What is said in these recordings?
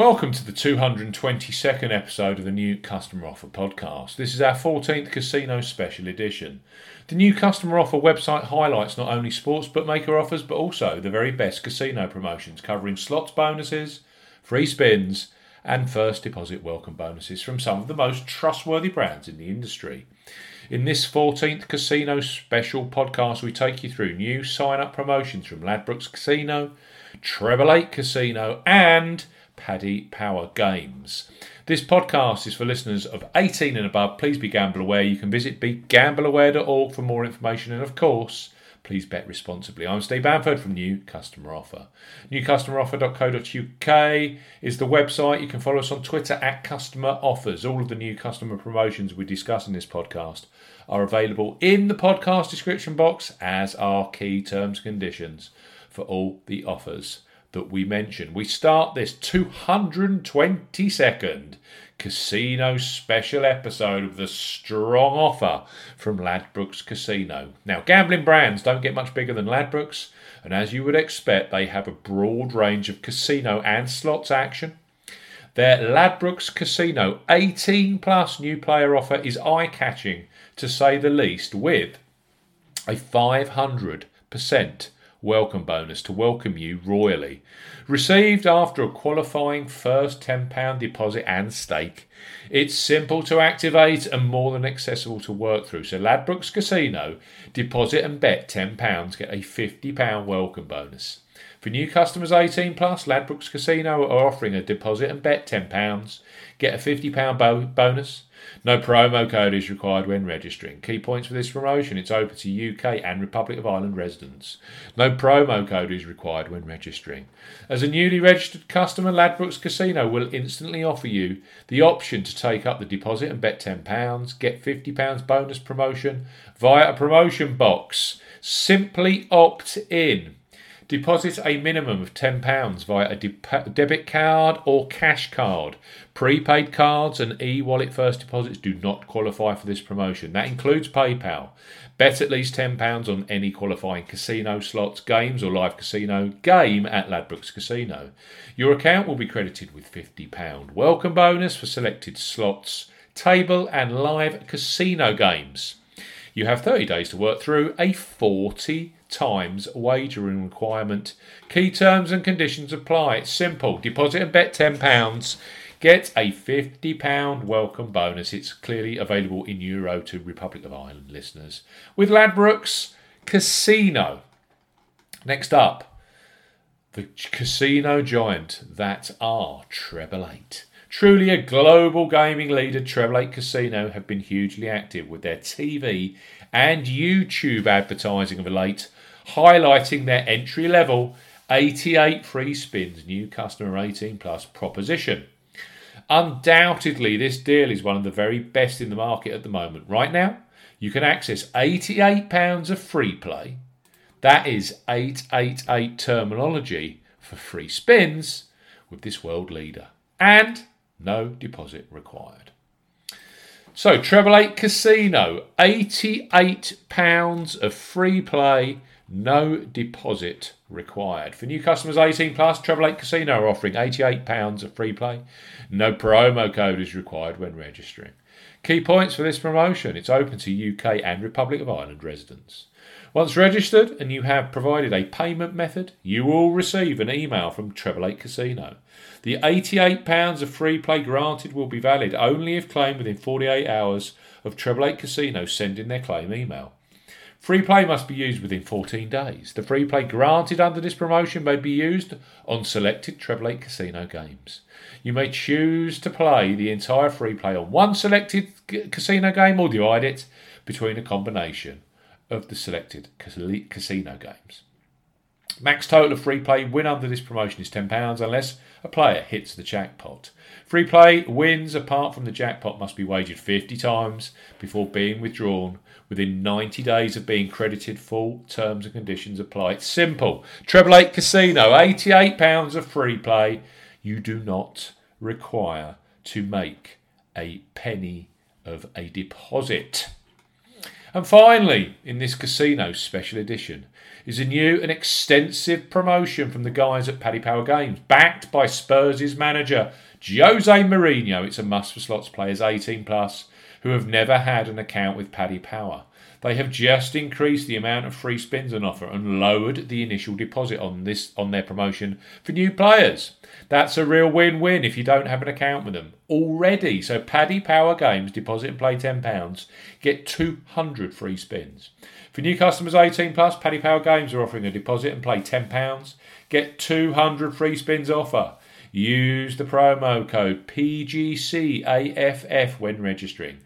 Welcome to the 222nd episode of the new Customer Offer podcast. This is our 14th casino special edition. The new Customer Offer website highlights not only sports bookmaker offers but also the very best casino promotions covering slots bonuses, free spins, and first deposit welcome bonuses from some of the most trustworthy brands in the industry. In this 14th Casino special podcast, we take you through new sign up promotions from Ladbrokes Casino, Treble 8 Casino, and Paddy Power Games. This podcast is for listeners of 18 and above. Please be gamble aware. You can visit begambleaware.org for more information, and of course, please bet responsibly. I'm Steve Bamford from New Customer Offer. NewCustomeroffer.co.uk is the website. You can follow us on Twitter at Customer Offers. All of the new customer promotions we discuss in this podcast are available in the podcast description box, as are key terms and conditions for all the offers that we mention. We start this 222nd casino special episode of the strong offer from Ladbrokes Casino. Now, gambling brands don't get much bigger than Ladbrokes, and as you would expect, they have a broad range of casino and slots action. Their Ladbrokes Casino 18 plus new player offer is eye catching to say the least, with a 500% welcome bonus to welcome you royally. Received after a qualifying first £10 deposit and stake. It's simple to activate and more than accessible to work through. So, Ladbrokes Casino, deposit and bet £10, get a £50 welcome bonus. For new customers 18 plus, Ladbrokes Casino are offering a deposit and bet £10, get a £50 bo- bonus. No promo code is required when registering. Key points for this promotion it's open to UK and Republic of Ireland residents. No promo code is required when registering. As a newly registered customer, Ladbrokes Casino will instantly offer you the option to take up the deposit and bet £10, get £50 bonus promotion via a promotion box. Simply opt in. Deposit a minimum of £10 via a de- debit card or cash card. Prepaid cards and e wallet first deposits do not qualify for this promotion. That includes PayPal. Bet at least £10 on any qualifying casino slots, games, or live casino game at Ladbrokes Casino. Your account will be credited with £50. Welcome bonus for selected slots, table, and live casino games. You have 30 days to work through a 40 times wagering requirement. Key terms and conditions apply. It's simple. Deposit and bet £10. Get a £50 welcome bonus. It's clearly available in Euro to Republic of Ireland listeners. With Ladbrokes Casino. Next up, the casino giant that are Treble 8. Truly a global gaming leader, Treble 8 Casino have been hugely active with their TV and YouTube advertising of late highlighting their entry level 88 free spins new customer 18 plus proposition. Undoubtedly, this deal is one of the very best in the market at the moment. Right now, you can access £88 of free play. That is 888 terminology for free spins with this world leader. And no deposit required. So, Treble 8 Casino, £88 of free play no deposit required. For new customers 18 plus, Treble 8 Casino are offering £88 of free play. No promo code is required when registering. Key points for this promotion it's open to UK and Republic of Ireland residents. Once registered and you have provided a payment method, you will receive an email from Treble 8 Casino. The £88 of free play granted will be valid only if claimed within 48 hours of Treble 8 Casino sending their claim email. Free play must be used within 14 days. The free play granted under this promotion may be used on selected Treble 8 casino games. You may choose to play the entire free play on one selected casino game or divide it between a combination of the selected casino games. Max total of free play win under this promotion is £10 unless a player hits the jackpot. Free play wins apart from the jackpot must be wagered 50 times before being withdrawn within 90 days of being credited. Full terms and conditions apply. It's simple. Treble 8 Casino, £88 of free play. You do not require to make a penny of a deposit. And finally, in this casino special edition, is a new and extensive promotion from the guys at Paddy Power Games, backed by Spurs' manager Jose Mourinho. It's a must for slots players 18 plus who have never had an account with Paddy Power. They have just increased the amount of free spins on offer and lowered the initial deposit on this on their promotion for new players. That's a real win-win if you don't have an account with them already. So Paddy Power Games deposit and play £10, get 200 free spins. For new customers 18 plus, Paddy Power Games are offering a deposit and play £10, get 200 free spins offer. Use the promo code PGCAFF when registering.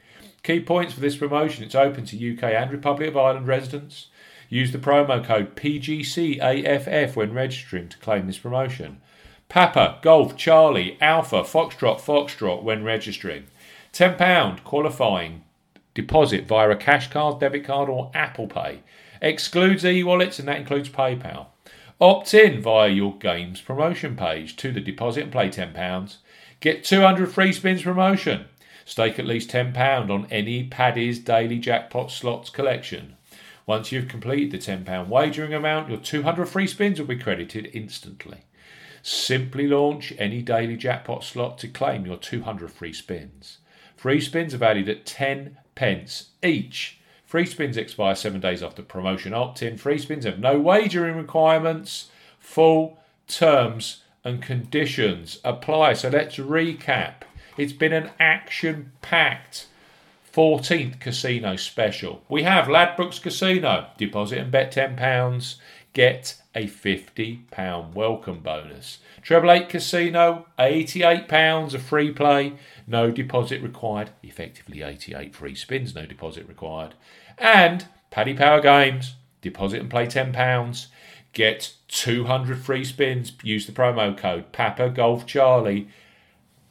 Key points for this promotion it's open to UK and Republic of Ireland residents. Use the promo code PGCAFF when registering to claim this promotion. Papa, Golf, Charlie, Alpha, Foxtrot, Foxtrot when registering. £10 qualifying deposit via a cash card, debit card, or Apple Pay. Excludes e wallets and that includes PayPal. Opt in via your game's promotion page to the deposit and play £10. Get 200 free spins promotion. Stake at least £10 on any Paddy's Daily Jackpot Slots collection. Once you've completed the £10 wagering amount, your 200 free spins will be credited instantly. Simply launch any daily jackpot slot to claim your 200 free spins. Free spins are valued at 10 pence each. Free spins expire seven days after promotion opt in. Free spins have no wagering requirements. Full terms and conditions apply. So let's recap. It's been an action packed 14th casino special. We have Ladbrokes Casino. Deposit and bet £10. Get a £50 welcome bonus. Treble 8 Casino, £88 of free play. No deposit required. Effectively 88 free spins, no deposit required. And Paddy Power Games. Deposit and play £10. Get 200 free spins. Use the promo code Papa Golf Charlie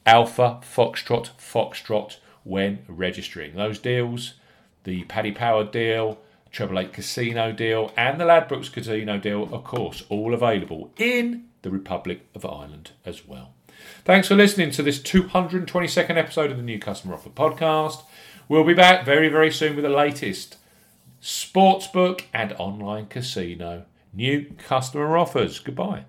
Alpha Foxtrot Foxtrot when registering. Those deals, the Paddy Power deal, Treble Eight Casino deal, and the Ladbrokes Casino deal, of course, all available in the Republic of Ireland as well. Thanks for listening to this 222nd episode of the New Customer Offer podcast. We'll be back very, very soon with the latest sportsbook and online casino new customer offers. Goodbye.